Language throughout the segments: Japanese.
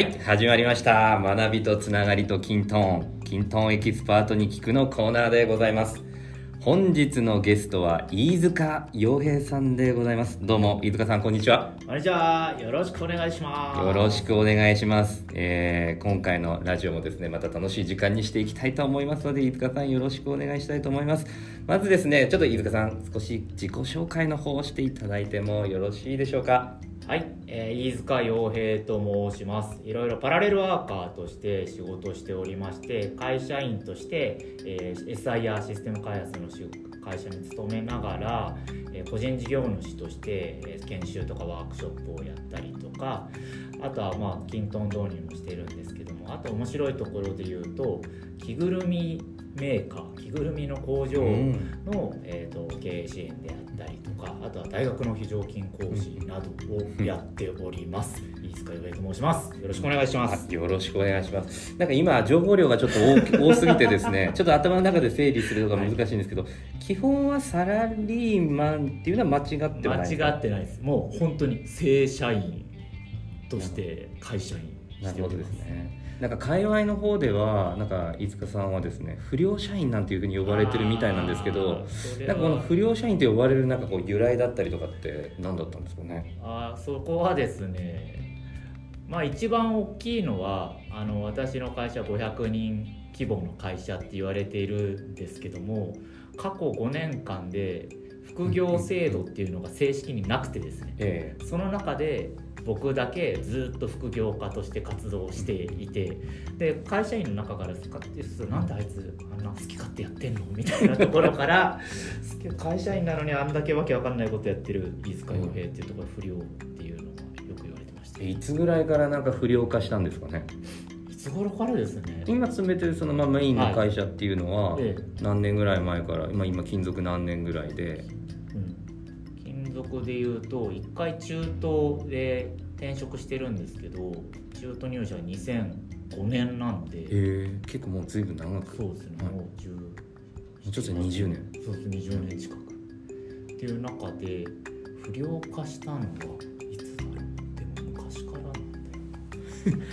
はい始まりました。学びとつながりとキントン。キントンエキスパートに聞くのコーナーでございます。本日のゲストは飯塚洋平さんでございます。どうも飯塚さんこんにちは。こんにちは。よろしくお願いします。よろしくお願いします、えー今回のラジオもですねまた楽しい時間にしていきたいと思いますので飯塚さんよろしくお願いしたいと思います。まずですねちょっと飯塚さん少し自己紹介の方をしていただいてもよろしいでしょうか？はい、えー飯塚洋平と申します。いろいろパラレルワーカーとして仕事しておりまして会社員として、えー SIR システム開発の会社に勤めながら、えー個人事業主として、えー研修とかワークショップをやったりとかあとはまあキントン導入もしてるんですけどもあと面白いところで言うと着ぐるみメーカー着ぐるみの工場うん。の、えー、と経営支援であったりとかあとは大学の非常勤講師などをやっております、飯塚洋平と申します。よろしくお願いします。よろしくお願いします。なんか今情報量がちょっと多 多すぎてですね、ちょっと頭の中で整理するのが難しいんですけど、基本はサラリーマンっていうのは間違ってはない？ですか。間違ってないです。もう本当に正社員として会社員しております。すね。なんか界隈の方ではなんか飯塚さんはですね、不良社員なんていうふうに呼ばれてるみたいなんですけどなんかこの不良社員と呼ばれるなんかこう由来だったりとかって何だったんですかね？あーそこはですねまあ一番大きいのはあの私の会社500人規模の会社って言われているんですけども過去5年間で副業制度っていうのが正式になくてですねえその中で僕だけずっと副業家として活動していてで会社員の中からなんであいつあんな好き勝手やってんのみたいなところから 会社員なのにあんだけわけわかんないことやってる飯塚洋平っていうところ不良っていうのがよく言われてましたえいつぐらいからなんか不良化したんですかね？いつ頃からですね？今勤めてるそのまあメインの会社っていうのはえ。何年ぐらい前から、今今勤続何年ぐらいで？うん、金属でいうと1回中東で転職してるんですけど中途入社は2005年なんで、へえ結構もう随分長く。そうですね、はい。もう10もうちょっと20年。そうです20年近く。っていう中で不良化したのはいつだろうでも昔からなん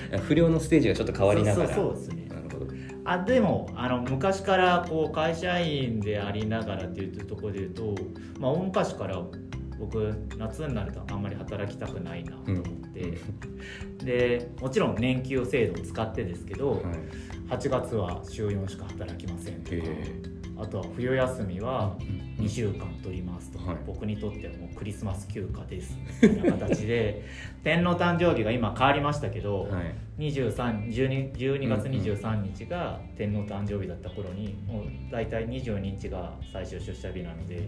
だよ 不良のステージがちょっと変わりながら。そうですね。なるほど。あでもあの昔からこう会社員でありながらっていうところで言うと、まあ、大昔から僕夏になるとあんまり働きたくないなと思って、でもちろん年給制度を使ってですけど、はい。8月は週4しか働きませんとか、へあとは冬休みはうん2週間取りますとか、はい。僕にとってはもうクリスマス休暇です。みたいな形で 天皇誕生日が今変わりましたけど、はい。23 12, 12月うんうん。23日が天皇誕生日だった頃にもう大体22日が最終出社日なのではい。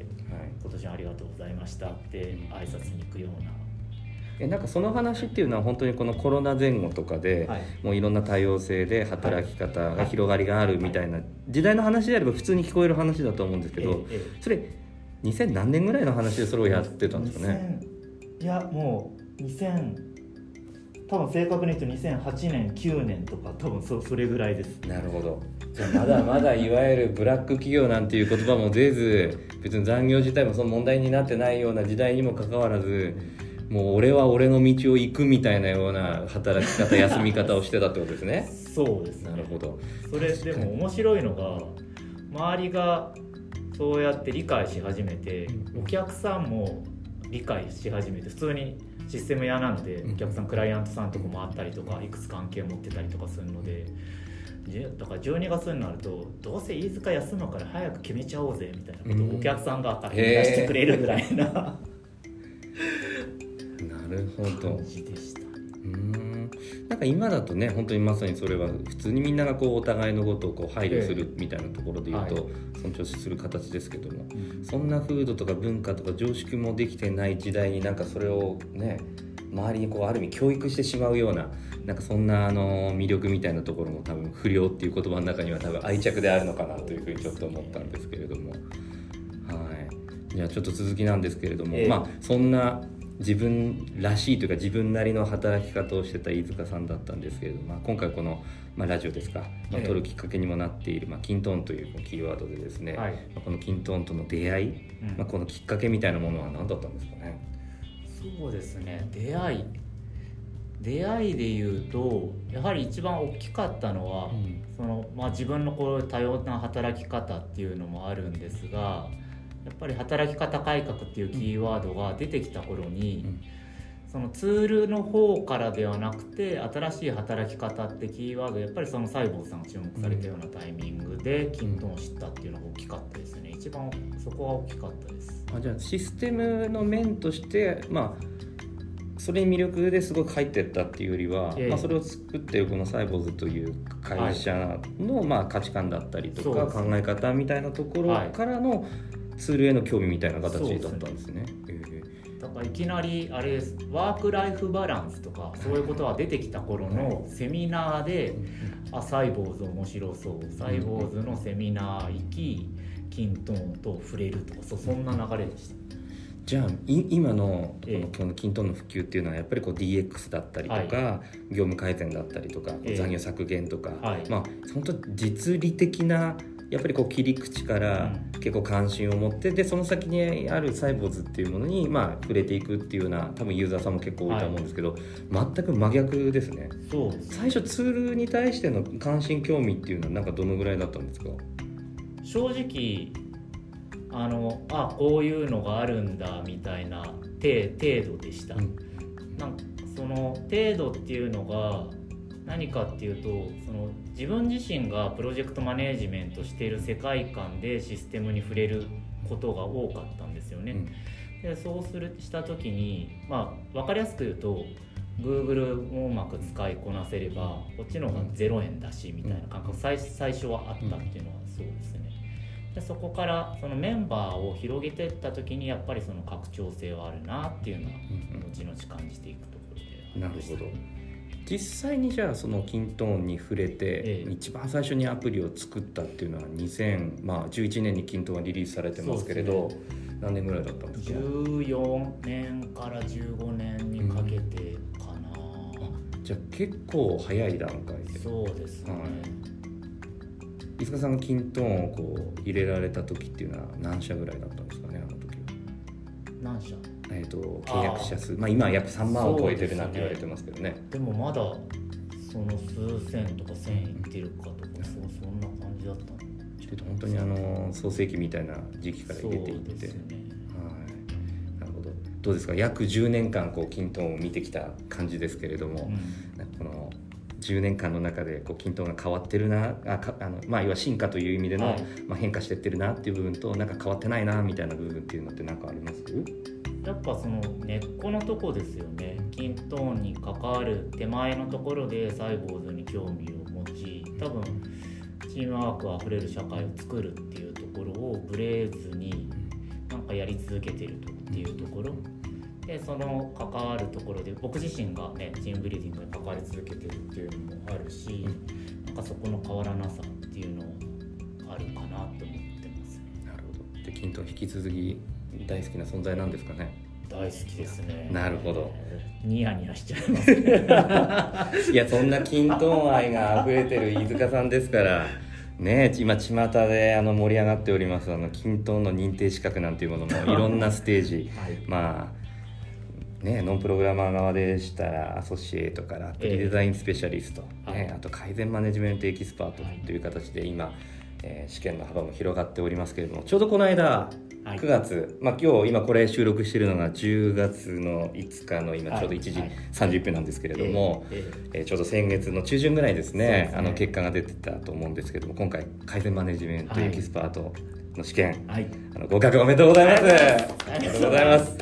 今年はありがとうございましたって挨拶に行くような、えなんかその話っていうのは本当にこのコロナ前後とかで、はい。もういろんな多様性で働き方が広がりがあるみたいな時代の話であれば普通に聞こえる話だと思うんですけど、えええそれ2000何年ぐらいの話でそれをやってたんですかね？2000いやもう2000多分正確に言うと2008年9年とか多分そそれぐらいです。なるほど。じゃあまだまだいわゆるブラック企業なんていう言葉も出ず別に残業自体もその問題になってないような時代にもかかわらずもう俺は俺の道を行くみたいなような働き方休み方をしてたってことですね。そうですね。なるほど。それでも面白いのが周りがそうやって理解し始めてお客さんも理解し始めて普通にシステム屋なのでうん。お客さんクライアントさんとこもあったりとかいくつ関係を持ってたりとかするのでじだから12月になるとどうせ飯塚休むから早く決めちゃおうぜみたいなことうん。をお客さんが出してくれるぐらいななるほど。感じでした。うーん。なんか今だとね本当にまさにそれは普通にみんながこうお互いのことをこう配慮するみたいなところで言うと、は尊重する形ですけどもそんな風土とか文化とか常識もできてない時代になんかそれをね周りにこうある意味教育してしまうようななんかそんなあの魅力みたいなところも多分不良っていう言葉の中には多分愛着であるのかなというふうにちょっと思ったんですけれども。はい。じゃあちょっと続きなんですけれども、ええ。まあそんな自分らしいというか自分なりの働き方をしてた飯塚さんだったんですけれども、まあ、今回この、まあ、ラジオですか、まあ、ええ。撮るきっかけにもなっている、まあ、キントーンというキーワードでですね、はい。まあこのキントーンとの出会い、うん。まあ、このきっかけみたいなものは何だったんですかね？そうですね。出会い。出会いで言うとやはり一番大きかったのは、そのまあ、自分のこう多様な働き方っていうのもあるんですがやっぱり働き方改革っていうキーワードが出てきた頃に、うん。そのツールの方からではなくて新しい働き方ってキーワードやっぱりその細胞さんが注目されたようなタイミングでキントンを知ったっていうのが大きかったですね。一番そこが大きかったです。あじゃあシステムの面としてまあそれに魅力ですごく入ってったっていうよりは、ええ。まあ、それを作ってるこのサイボーズという会社の、まあ、価値観だったりとか考え方みたいなところはいからのツールへの興味みたいな形だったんですね。ええだからいきなりあれです。ワーク・ライフ・バランスとかそういうことが出てきた頃のセミナーであサイボーズ面白そう。サイボーズのセミナー行きキントンと触れるとかそそんな流れでした。じゃあい今のこええ。のこのキントンの普及っていうのはやっぱりこう DX だったりとか、業務改善だったりとか、ええ。残業削減とか、はい。まあ本当実利的なやっぱりこう切り口からう結構関心を持ってでその先にあるサイボーズっていうものにまあ触れていくっていうような多分ユーザーさんも結構多いと思うんですけど、全く真逆ですね。最初ツールに対しての関心興味っていうのはなんかどのぐらいだったんですか？正直あのあこういうのがあるんだみたいな程程度でした、うん。なんかその程度っていうのが何かっていうとその自分自身がプロジェクトマネージメントしている世界観でシステムに触れることが多かったんですよね。でそうするした時にまあ分かりやすく言うと Google をうまく使いこなせればこっちの方が0円だしみたいな感覚最最初はあったっていうのはそうですね。でそこからそのメンバーを広げていった時にやっぱりその拡張性はあるなっていうのはうんうん。後々感じていくところでありました。なるほど実際にじゃあそのキントーンに触れて、ええ。一番最初にアプリを作ったっていうのは2011年にキントーンがリリースされてますけれど、そう何年ぐらいだったんですか？14年から15年にかけてかな、じゃあ結構早い段階で。そうですね、はい。飯塚さんがキントーンをこう入れられた時っていうのは何社ぐらいだったんですかねあの時は？何社？えー、と契約者数。まあ今は約3万を超えてるなんて言われてますけどね。でもまだその数千とか千いってるかとか、そうそんな感じだったの？ちょっと本当にあの創世期みたいな時期から入れていって。ね。はい、なるほど。どうですか？約10年間こうキントーンを見てきた感じですけれども、うん。この10年間の中でこうキントーンが変わってるなあかあの、まあ、要は進化という意味での、はい。まあ、変化してってるなっていう部分となんか変わってないなみたいな部分っていうのって何かあります？やっぱその根っこのとこですよね。均等に関わる手前のところでサイボーズに興味を持ち多分チームワークあふれる社会を作るっていうところをブレずになんかやり続けてるとっていうところ。でその関わるところで僕自身がねチームビルディングに関わり続けてるっていうのもあるしなんかそこの変わらなさっていうのはあるかなって思ってますなるほど。でキントーン引き続き大好きな存在なんですかね。大好きですね。なるほど。ニヤニヤしちゃいますね。いやそんなキントーン愛が溢れてる飯塚さんですからね今巷であの盛り上がっておりますあのキントーンの認定資格なんていうものもいろんなステージ はい。まあね、ノンプログラマー側でしたらアソシエイトからアプリデザインスペシャリスト、はい。ね、あと改善マネジメントエキスパートはいという形で今、えー試験の幅も広がっておりますけれどもちょうどこの間はい。9月、まあ、今日今これ収録しているのが10月の5日の今ちょうど1時はい。30分なんですけれども、ええええ。ーちょうど先月の中旬ぐらいですねね。あの結果が出てたと思うんですけども今回改善マネジメントエキスパートの試験、えはい。あの合格おめでとうございます。ありがとうござい。ますありがとうございます。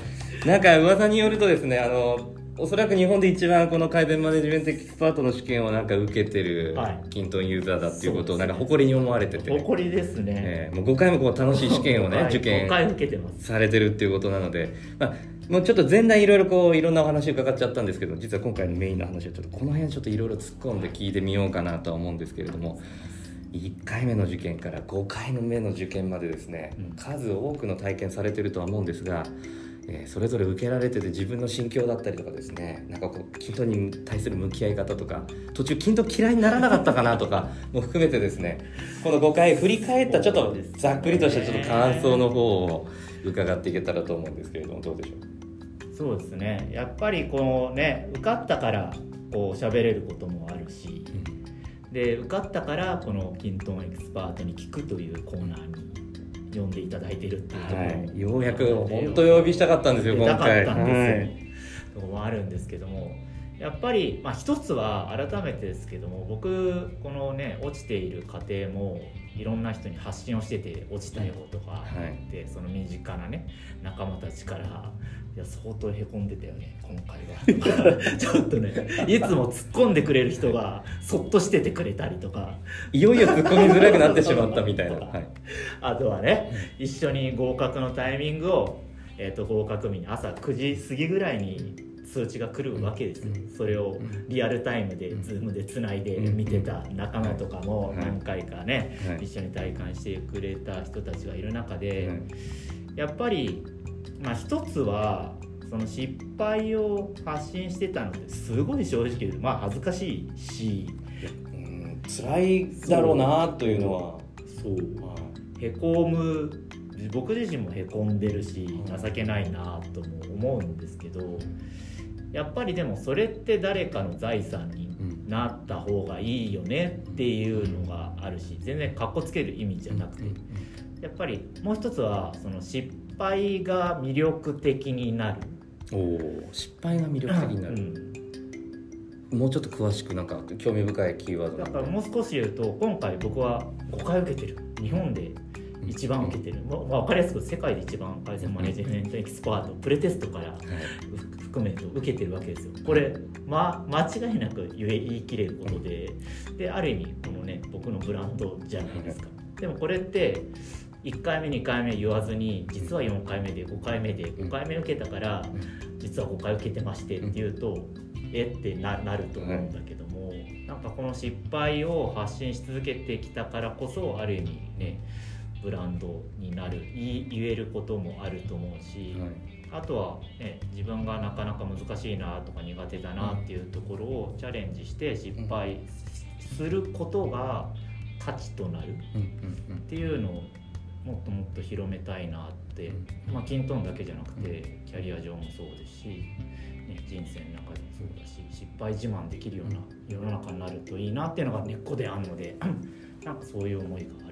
なんか噂によるとですね、あのおそらく日本で一番この改善マネジメントエキスパートの試験をなんか受けてるはい。キントンユーザーだっていうことをなんか誇りに思われてて、誇りですね、えーもう5回もこう楽しい試験をね、はい。受験5回受けてます。されてるっていうことなので、まあ、もうちょっと前段いろいろこういろんなお話伺っちゃったんですけど実は今回のメインの話はちょっとこの辺ちょっといろいろ突っ込んで聞いてみようかなとは思うんですけれども。1回目の受験から5回目の受験までですね、うん。数多くの体験されてるとは思うんですが、えーそれぞれ受けられてて自分の心境だったりとかですねなんかこう筋トに対する向き合い方とか途中筋ト嫌いにならなかったかなとか も含めてですねこの5回振り返ったちょっとざっくりとしたちょっと感想の方を伺っていけたらと思うんですけれどもどうでしょう？そうですね。やっぱりこうね受かったからこう喋れることもあるし、で受かったからこのキントンエキスパートに聞くというコーナーに呼んでいただいてるっていうところも、はい、ようやく本当呼びしたかったんですよ今出たか回ったんですよ、はい。とこもあるんですけどもやっぱり、まあ、一つは改めてですけども僕このね落ちている過程もいろんな人に発信をしてて落ちたよとかはい。でその身近なね仲間たちから「いや相当へこんでたよね今回は」と かちょっとねいつも突っ込んでくれる人がそっとしててくれたりとか。いよいよ突っ込みづらくなってしまったみたいな、はい、あとはね一緒に合格のタイミングを、えー、と合格日に朝9時過ぎぐらいに通知が来るわけですよ、うん。それをリアルタイムでうん。Zoom でつないでうん。見てた仲間とかもはい。何回かね、はい。一緒に体感してくれた人たちがいる中で、はい。やっぱりまあ一つはその失敗を発信してたのってすごい正直言うとまあ恥ずかしいし。うん。辛いだろうなというのは。そう。はへこむ僕自身もへこんでるしうん情けないなとも思うんですけどやっぱりでもそれって誰かの財産にうんなった方がいいよねっていうのがあるし全然かっこつける意味じゃなくて。やっぱりもう一つはその失敗が魅力的になる。おお失敗が魅力的になる、うん。もうちょっと詳しくなんか興味深いキーワードだからもう少し言うと今回僕は5回受けてる。日本で一番受けてる、まあ、分かりやすく世界で一番改善マネジメントエキスパートプレテストから含めて受けてるわけですよ。これ、ま、間違いなく言い切れることでである意味このね僕のブランドじゃないですか。でもこれって1回目2回目言わずに実は4回目で5回目で5回目受けたから実は5回受けてましてっていうとえってななると思うんだけどもなんかこの失敗を発信し続けてきたからこそある意味ねブランドになる言えることもあると思うし、はい。あとは、ね、自分がなかなか難しいなとか苦手だなっていうところをチャレンジして失敗することが価値となるっていうのをもっともっと広めたいなって、まあ、キントンだけじゃなくてキャリア上もそうですし、ね、人生の中でもそうだし失敗自慢できるような世の中になるといいなっていうのが根っこであるので なんかそういう思いが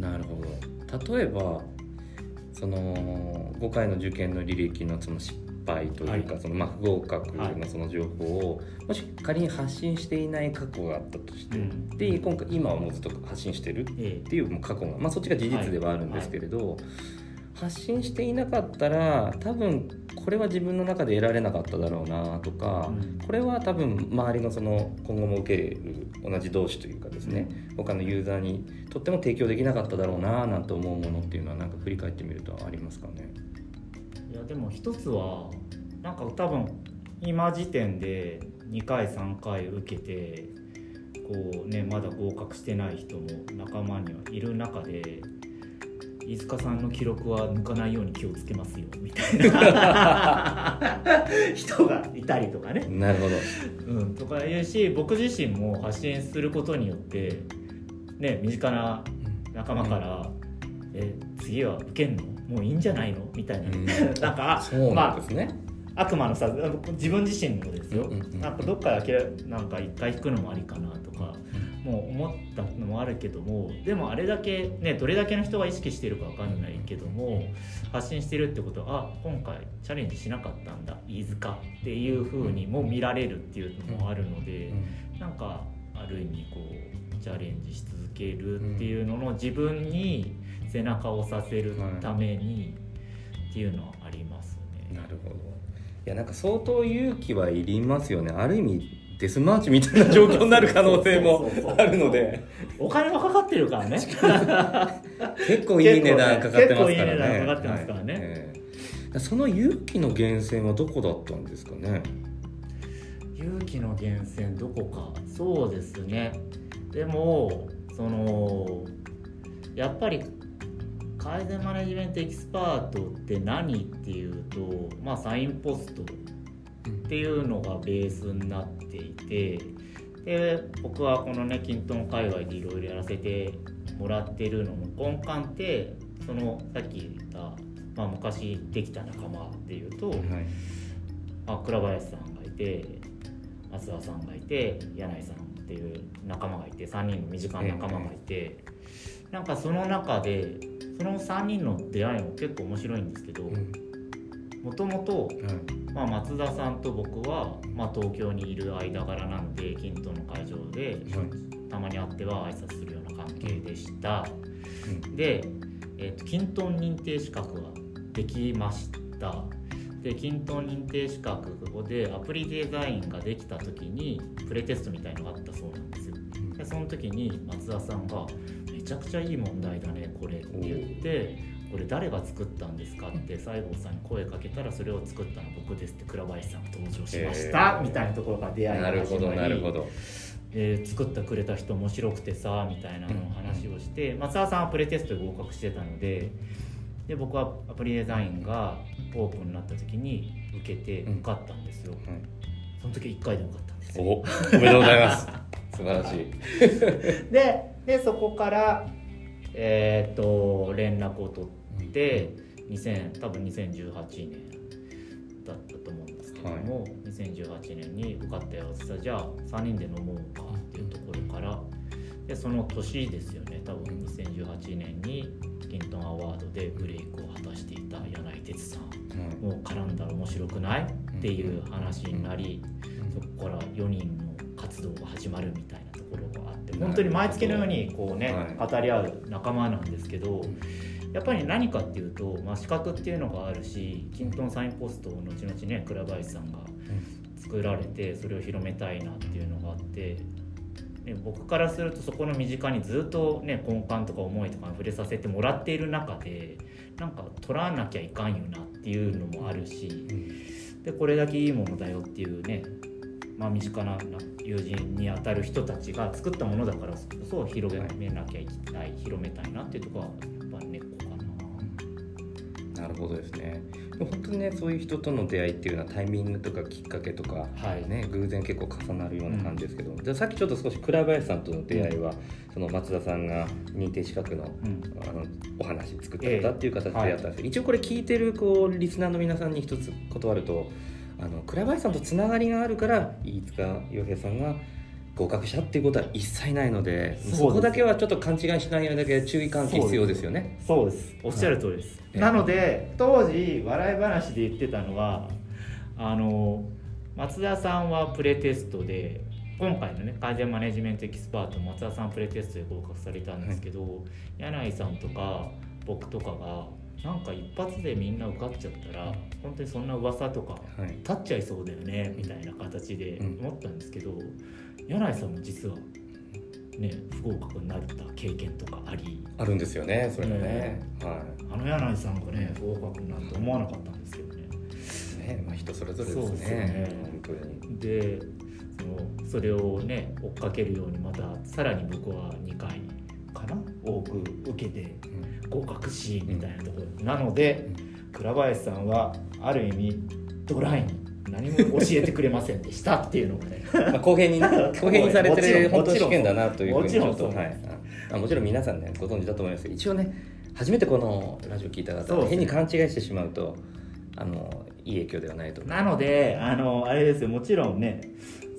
なるほど。例えばその5回の受験の履歴のその失敗というか、はい。そのまあ不合格のその情報を、もし仮に発信していない過去があったとして、うん。で今回今はもうずっと発信してるっえていう過去が、まあ、そっちが事実ではあるんですけれど、発信していなかったら多分これは自分の中で得られなかっただろうなとか、うんこれは多分周りのその今後も受ける同じ同士というかですね、他のユーザーにとっても提供できなかっただろうななんて思うものっていうのはなんか振り返ってみるとありますかね。いやでも一つはなんか多分今時点で2回3回受けてこうねまだ合格してない人も仲間にはいる中で飯塚さんの記録は抜かないように気をつけますよみたいな。人がいたりとかね、なるほど。うん、とかいうし僕自身も発信することによってね身近な仲間から「え次は受けんのもういいんじゃないの?」みたいな、うん。なんかそうまあなんですね。悪魔のさ自分自身もですよ、うんうんうんなんかどっかだけなんか一回引くのもありかなとかもう思ったのもあるけどもでもあれだけねどれだけの人が意識してるかわかんないけども発信してるってことはあ今回チャレンジしなかったんだ飯塚っていう風にも見られるっていうのもあるので、なんかある意味こうチャレンジし続けるっていうのの自分に背中を押させるためにっていうのはありますね。なるほど。いやなんか相当勇気はいりますよね。ある意味デスマーチみたいな状況になる可能性もあるので、お金もかかってるからね。結構いい値段かかってますからね。ね。はい。ええその勇気の源泉はどこだったんですかね？勇気の源泉どこか。そうですね。でもそのやっぱり改善マネジメントエキスパートって何っていうとまあサインポストっていうのがベースになっていてで僕はこのねキントン界隈でいろいろやらせてもらってるのの根幹ってそのさっき言ったまあ、昔できた仲間でいうと、はい。あ倉林さんがいて松田さんがいて柳井さんっていう仲間がいて3人の身近な仲間がいて、なんかその中でその3人の出会いも結構面白いんですけどうんもともと松田さんと僕は、まあ、東京にいる間柄なので均等の会場でたまに会っては挨拶するような関係でした。で、えーとキントン認定資格はできました。でキントン認定資格でアプリデザインができた時にプレテストみたいのがあったそうなんですよ。でその時に松田さんが「めちゃくちゃいい問題だねこれ」って言って「これ誰が作ったんですか?」って西郷さんに声かけたらそれを作ったの僕ですって倉林さんが登場しました、みたいなところから出会いがなるほどなるほど。えー作ってくれた人面白くてさみたいなのを話をして、松田さんはプレテストで合格してたのでで僕はアプリデザインがオープンになった時に受けて受かったんですよ、はいその時1回で受かったんですよ。おおめでとうございます。素晴らしい。ででそこからえーっと連絡を取って2000多分2018年だったと思うんですけども、2018年に受かったよって言ったらじゃあ3人で飲もうかっていうところからでその年ですよね多分2018年にキントンアワードでブレイクを果たしていた柳井哲さん。もう絡んだら面白くない？っていう話になりそこから4人の活動が始まるみたいなところがあって本当に毎月のようにこうねは語り合う仲間なんですけどやっぱり何かっていうと、まあ、資格っていうのがあるしキントンサインポストを後々ね倉林さんが作られてそれを広めたいなっていうのがあって。ね、僕からするとそこの身近にずっとね根幹とか思いとかに触れさせてもらっている中でなんか取らなきゃいかんよなっていうのもあるしでこれだけいいものだよっていうね、まあ、身近な友人にあたる人たちが作ったものだからこそ広めなきゃいけない広めたいなっていうところはやっぱり根っこかな。なるほどですね。本当にねそういう人との出会いっていうのはタイミングとかきっかけとか、はい。ね、偶然結構重なるような感じですけど、でさっきちょっと少し倉林さんとの出会いは、その松田さんが認定資格のうん。あのお話作ってたっていう形でええやったんですけど、一応これ聞いてるこうリスナーの皆さんに一つ断るとあの倉林さんとつながりがあるから飯塚洋平さんが合格したっていうことは一切ないのでそこだけはちょっと勘違いしないようにだけ注意喚起必要ですよね。そうです。おっしゃる通りです、はいなので当時笑い話で言ってたのはあの松田さんはプレテストで今回のね改善マネジメントエキスパート松田さんプレテストで合格されたんですけど、柳井さんとか僕とかがなんか一発でみんな受かっちゃったら本当にそんな噂とかはい。立っちゃいそうだよねみたいな形で思ったんですけど、柳井さんも実はね不合格になった経験とかあり？あるんですよねそれがね。はあの柳井さんがね合格になると思わなかったんですけどねい。ねまあ人それぞれですね。そうですよね本当に。でそのそれをね追っかけるようにまたさらに僕は2回かな多く受けて合格しみたいなところ、なので倉林さんはある意味ドライに何も教えてくれませんでしたっていうのがね まあ公平にね 公平にされてる本当に試験だなというふうにちょっともちろんそうはい。あもちろん皆さんねご存知だと思いますけど一応ね初めてこのラジオ聞いた方ね変に勘違いしてしまうとあのいい影響ではないと。なのであのあれですよもちろんね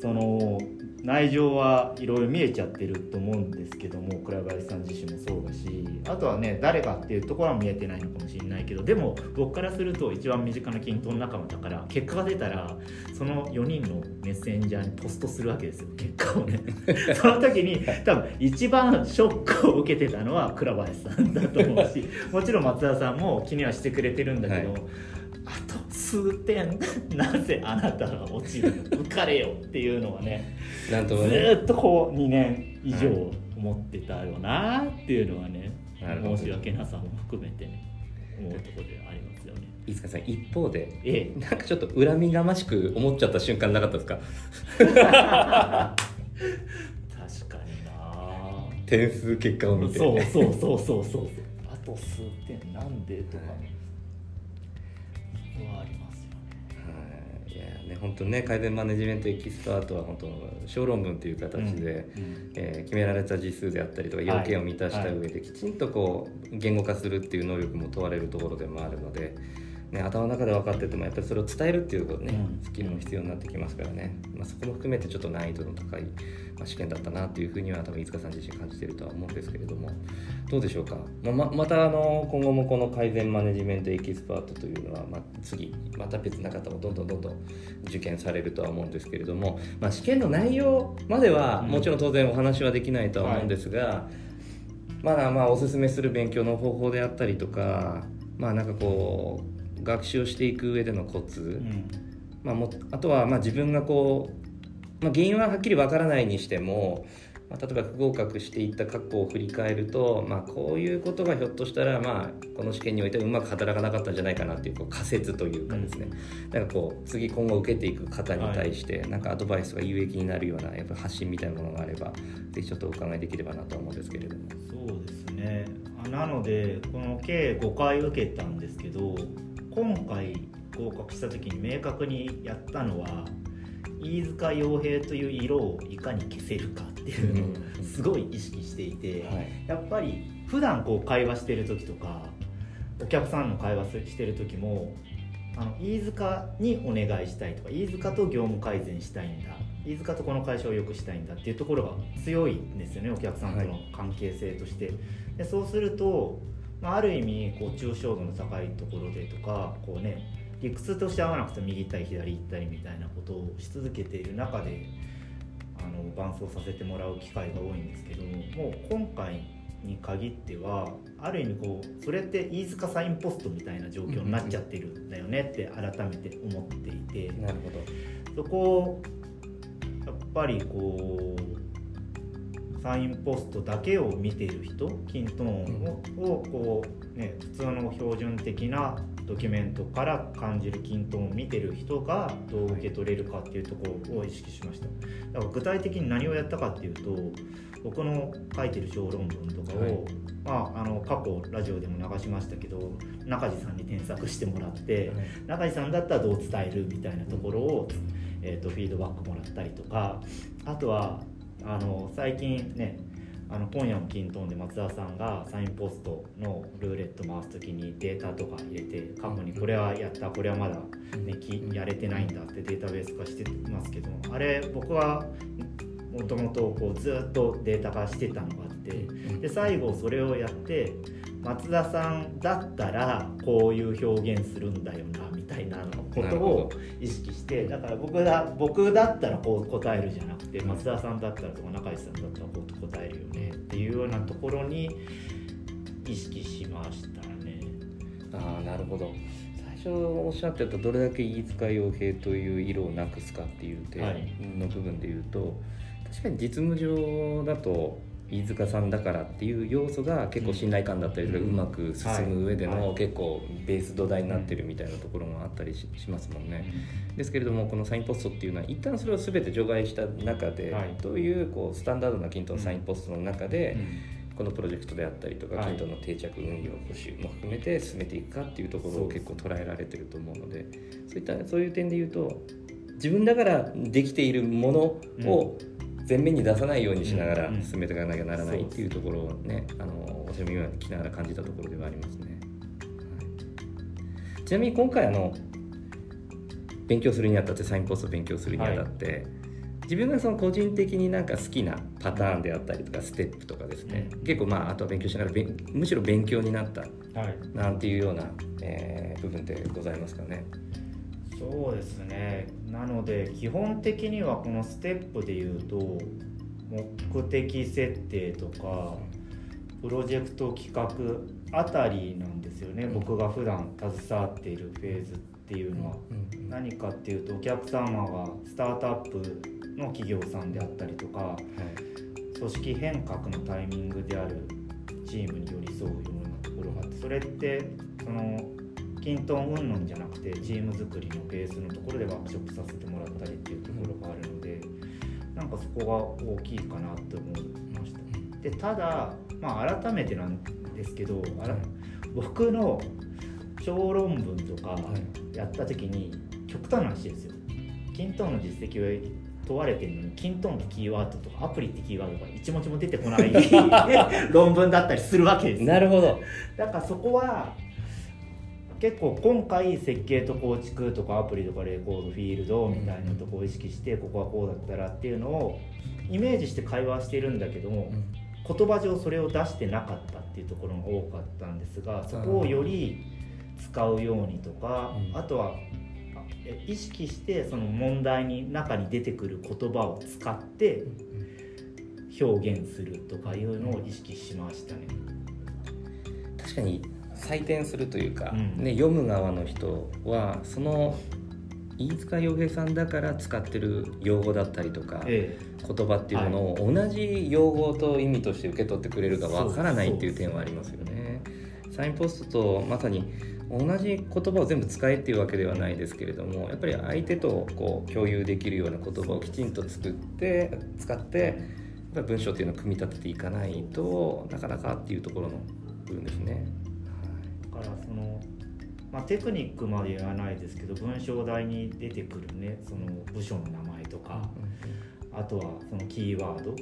その内情はいろいろ見えちゃってると思うんですけども倉林さん自身もそうだしあとはね誰かっていうところは見えてないのかもしれないけどでも僕からすると一番身近な均等仲間だから結果が出たらその4人のメッセンジャーにポストするわけですよ。結果をね。その時に多分一番ショックを受けてたのは倉林さんだと思うしもちろん松田さんも気にはしてくれてるんだけど、はい。あと数点。なぜあなたが落ちるの受かれよっていうのはね。ずなんともね。ーっとこう2年以上思ってたよなっていうのはね、なるほど。申し訳なさも含めてね思うところでありますよね。飯塚さん一方でええ。なんかちょっと恨みがましく思っちゃった瞬間なかったですか？確かにな。点数結果を見て。そうそうそうそうそう。そうあと数点。なんでとかはありますよねはいいや本当ね改善マネジメントエキスパートは本当小論文という形で、うんうん、えー、決められた字数であったりとか要件を満たした上で、きちんとこう言語化するっていう能力も問われるところでもあるので。ね、頭の中で分かっててもやっぱりそれを伝えるっていうことね、うん、スキルも必要になってきますからね、まあ、そこも含めてちょっと難易度の高い、まあ、試験だったなというふうには多分飯塚さん自身感じているとは思うんですけれども。どうでしょうか、まままたあの今後もこの改善マネジメントエキスパートというのは、まあ、次また別な方もどんどんどんどん受験されるとは思うんですけれども、まあ、試験の内容まではもちろん当然お話はできないとは思うんですが、はい、まだまあおすすめする勉強の方法であったりとかまあなんかこう学習をしていく上でのコツ、うん、まあ、もあとはまあ自分がこう、まあ、原因ははっきりわからないにしても、まあ、例えば不合格していった過去を振り返ると、まあ、こういうことがひょっとしたら、まあ、この試験においてうまく働かなかったんじゃないかなっていうこう仮説というかですね、うん、なんかこう次今後受けていく方に対して、なんかアドバイスが有益になるようなやっぱ発信みたいなものがあればぜひちょっとお伺いできればなと思うんですけれども。そうですね。なのでこの計5回受けたんですけど今回合格した時に明確にやったのは飯塚洋平という色をいかに消せるかっていうのをすごい意識していて、はい、やっぱり普段こう会話してる時とかお客さんの会話してる時もあの飯塚にお願いしたいとか飯塚と業務改善したいんだ飯塚とこの会社を良くしたいんだっていうところが強いんですよねお客さんとの関係性として。でそうするとまあ、ある意味こう抽象度の高いところでとかこうね理屈として合わなくて右行ったり左行ったりみたいなことをし続けている中であの伴走させてもらう機会が多いんですけどももう今回に限ってはある意味こうそれって飯塚サインポストみたいな状況になっちゃってるんだよねって改めて思っていて、なるほど。そこをやっぱりこうサインポストだけを見ている人キントーンををこう、ね、普通の標準的なドキュメントから感じるキントーンを見てる人がどう受け取れるかっていうところを意識しました。だから具体的に何をやったかっていうと僕の書いてる小論文とかを、はい、まあ、あの過去ラジオでも流しましたけど中地さんに添削してもらって、はい、中地さんだったらどう伝えるみたいなところを、えーとフィードバックもらったりとかあとはあの最近ねあの今夜も均等で松田さんがサインポストのルーレット回す時にデータとか入れて過去にこれはやったこれはまだ、ね、きやれてないんだってデータベース化してますけどあれ僕はもともとずっとデータ化してたのがあってで最後それをやって松田さんだったらこういう表現するんだよなみたいなことを意識してだから僕だ僕だったらこう答えるじゃなくて松田さんだったらとか中石さんだったらこう答えるよねっていうようなところに意識しましたね。あなるほど。最初おっしゃってたどれだけ飯塚洋平という色をなくすかっていう点の部分で言うと、はい、確かに実務上だと飯塚さんだからっていう要素が結構信頼感だったりとか、うまく進む上での結構ベース土台になってるみたいなところもあったりしますもんね。ですけれどもこのサインポストっていうのは一旦それを全て除外した中で、どういうこうスタンダードな均等のサインポストの中で、このプロジェクトであったりとか均等の定着運用補修も含めて進めていくかっていうところを結構捉えられてると思うのでそういったそういう点で言うと自分だからできているものを、うん前面に出さないようにしながら進めていかなきゃならないっていうところをね、あの私も今聞きながら感じたところではありますね。はい、ちなみに今回あの勉強するにあたってサインポストを勉強するにあたって、はい、自分がその個人的になんか好きなパターンであったりとかステップとかですね、うん、結構まああとは勉強しながらむしろ勉強になった。なんていうような、えー、部分でございますかね。そうですねなので基本的にはこのステップで言うと目的設定とかプロジェクト企画あたりなんですよね。僕が普段携わっているフェーズっていうのは、何かっていうとお客様がスタートアップの企業さんであったりとか、組織変革のタイミングであるチームに寄り添うようなところがあってそれってその均等云々じゃなくてチーム作りのベースのところでワークショップさせてもらったりっていうところがあるのでなんかそこが大きいかなと思いました。でただ、まあ、改めてなんですけど、あら僕の小論文とかやった時に極端な話ですよ。キントーンの実績を問われてるのにキントーンのキーワードとかアプリってキーワードが一文字も出てこない 論文だったりするわけですなるほど。だからそこは結構今回設計と構築とかアプリとかレコードフィールドみたいなとこを意識してここはこうだったらっていうのをイメージして会話してるんだけども言葉上それを出してなかったっていうところが多かったんですがそこをより使うようにとかあとは意識してその問題に中に出てくる言葉を使って表現するとかいうのを意識しましたね。確かに採点するというか、うんね、読む側の人はその飯塚洋平さんだから使ってる用語だったりとか、え言葉っていうものを同じ用語と意味として受け取ってくれるかわからないっていう点はありますよね。サインポストとまさに同じ言葉を全部使えっていうわけではないですけれどもやっぱり相手とこう共有できるような言葉をきちんと作って使って文章っていうのを組み立てていかないとなかなかっていうところの部分ですね。だからその、まあ、テクニックまで言わないですけど文章題に出てくるねその部署の名前とかあとはそのキーワード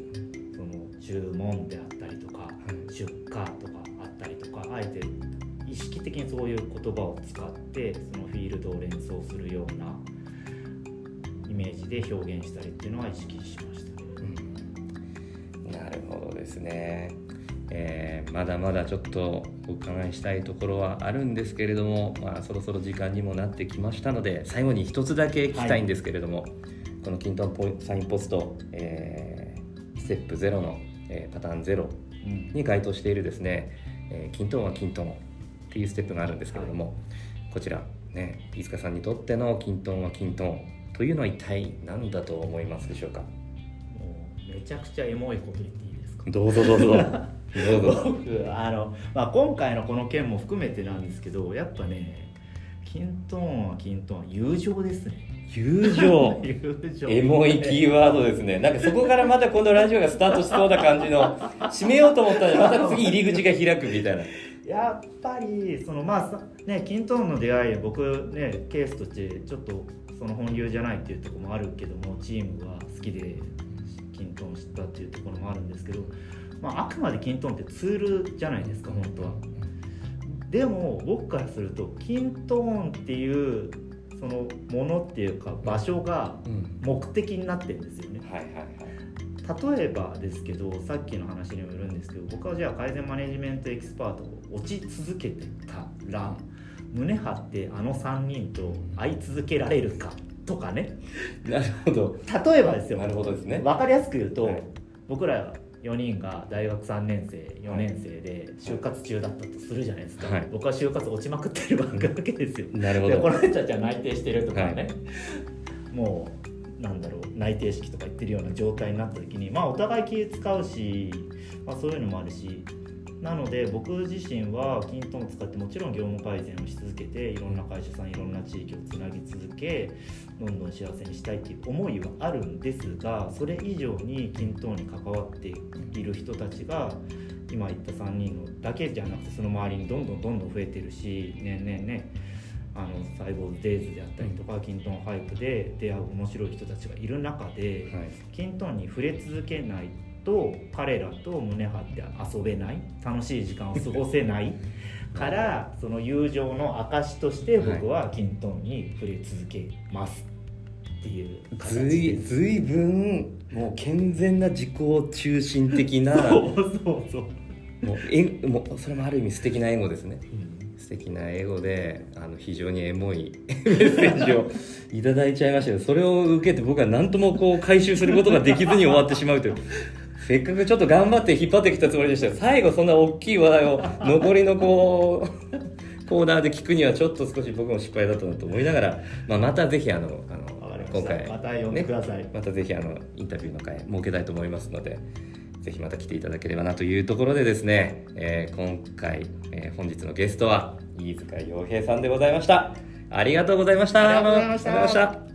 その注文であったりとか出荷とかあったりとかあえて意識的にそういう言葉を使ってそのフィールドを連想するようなイメージで表現したりっていうのは意識しましたね。うんなるほどですね。えーまだまだちょっとお伺いしたいところはあるんですけれども、まあ、そろそろ時間にもなってきましたので最後に一つだけ聞きたいんですけれども、このキントンポイサインポスト、えーステップ0の、えーパターン0うんに該当しているですね、えーキントンはキントンっていうステップがあるんですけれども、こちらね飯塚さんにとってのキントンはキントンというのは一体何だと思いますでしょうか？もうめちゃくちゃエモいこと言っていいですか？どうぞどうぞ 僕あの、まあ、今回のこの件も含めてなんですけどやっぱねキントーンはキントーンは友情ですね。友情。友情。エモいキーワードですね。なんかそこからまた今度ラジオがスタートしそうな感じの締めようと思ったらまた次入り口が開くみたいな。やっぱりそのまあさねキントーンの出会い僕ねケースとしてちょっとその本流じゃないっていうところもあるけどもチームが好きでキントーン知ったっていうところもあるんですけど、まあ、あくまでキントーンってツールじゃないですか本当は。でも僕からするとキントーンっていうそのものっていうか場所がうん。目的になってるんですよね。はいはいはい。例えばですけどさっきの話にもよるんですけど僕はじゃあ改善マネジメントエキスパートを落ち続けてたら胸張ってあの3人と会い続けられるかとかね。なるほど。例えばですよ。なるほどですね。分かりやすく言うと、はい。僕ら4人が大学3年生4年生で就活中だったとするじゃないですか、はい。僕は就活落ちまくってるわけですよ。なるほど。でこの人たちは内定してるとかね、はい。もうなんだろう内定式とか言ってるような状態になった時にまあお互い気使うし、まあ、そういうのもあるしなので僕自身はキントンを使ってもちろん業務改善をし続けていろんな会社さんいろんな地域をつなぎ続けどんどん幸せにしたいっていう思いはあるんですがそれ以上にキントンに関わっている人たちが今言った3人のだけじゃなくてその周りにどんどんどんどん増えてるし年々ねあのサイボーズデイズであったりとか、キントンハイプで出会う面白い人たちがいる中で、はい。キントンに触れ続けないと彼らと胸張って遊べない楽しい時間を過ごせない。からその友情の証として僕はキントンに触れ続けますっていう形ずいです。ずいぶんもう健全な自己中心的な そうそうそう、もうえもうそれもある意味素敵なエゴですね。うん。素敵な英語であの非常にエモい メッセージをいただいちゃいましたけどそれを受けて僕は何ともこう回収することができずに終わってしまうというせっかくちょっと頑張って引っ張ってきたつもりでしたが最後そんな大きい話題を 残りのこうコーナーで聞くにはちょっと少し僕も失敗だったなと思いながら、まあ、またぜひあのあの今回また呼んでください、またぜひあのインタビューの会設けたいと思いますのでぜひまた来ていただければなというところでですね、えー今回、えー本日のゲストは飯塚洋平さんでございました。ありがとうございました。ありがとうございました